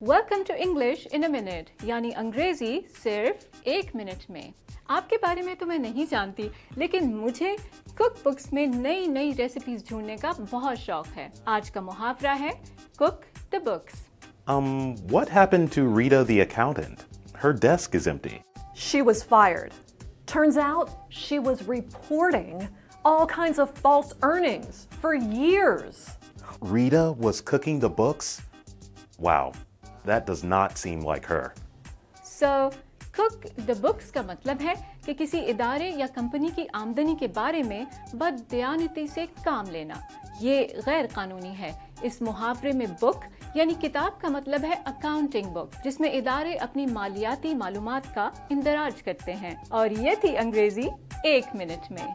Welcome to English in a minute یعنی انگریزی صرف ایک منٹ میں آپ کے بارے میں تو میں نہیں جانتی لیکن مجھے کک بکس میں نئی نئی ریسیپیز ڈھونڈنے کا بہت شوق ہے آج کا محاورہ ہے kick the bucket Um, what happened to Rita the accountant? Her desk is empty. She was fired. Turns out she was reporting all kinds of false earnings for years. Rita was cooking the books? Wow, that does not seem like her. So kick the bucket کا مطلب ہے کہ کسی ادارے یا company کی آمدنی کے بارے میں بد دیانتی سے کام لینا یہ غیر قانونی ہے اس محاورے میں بک یعنی کتاب کا مطلب ہے اکاؤنٹنگ بک جس میں ادارے اپنی مالیاتی معلومات کا اندراج کرتے ہیں اور یہ تھی انگریزی ایک منٹ میں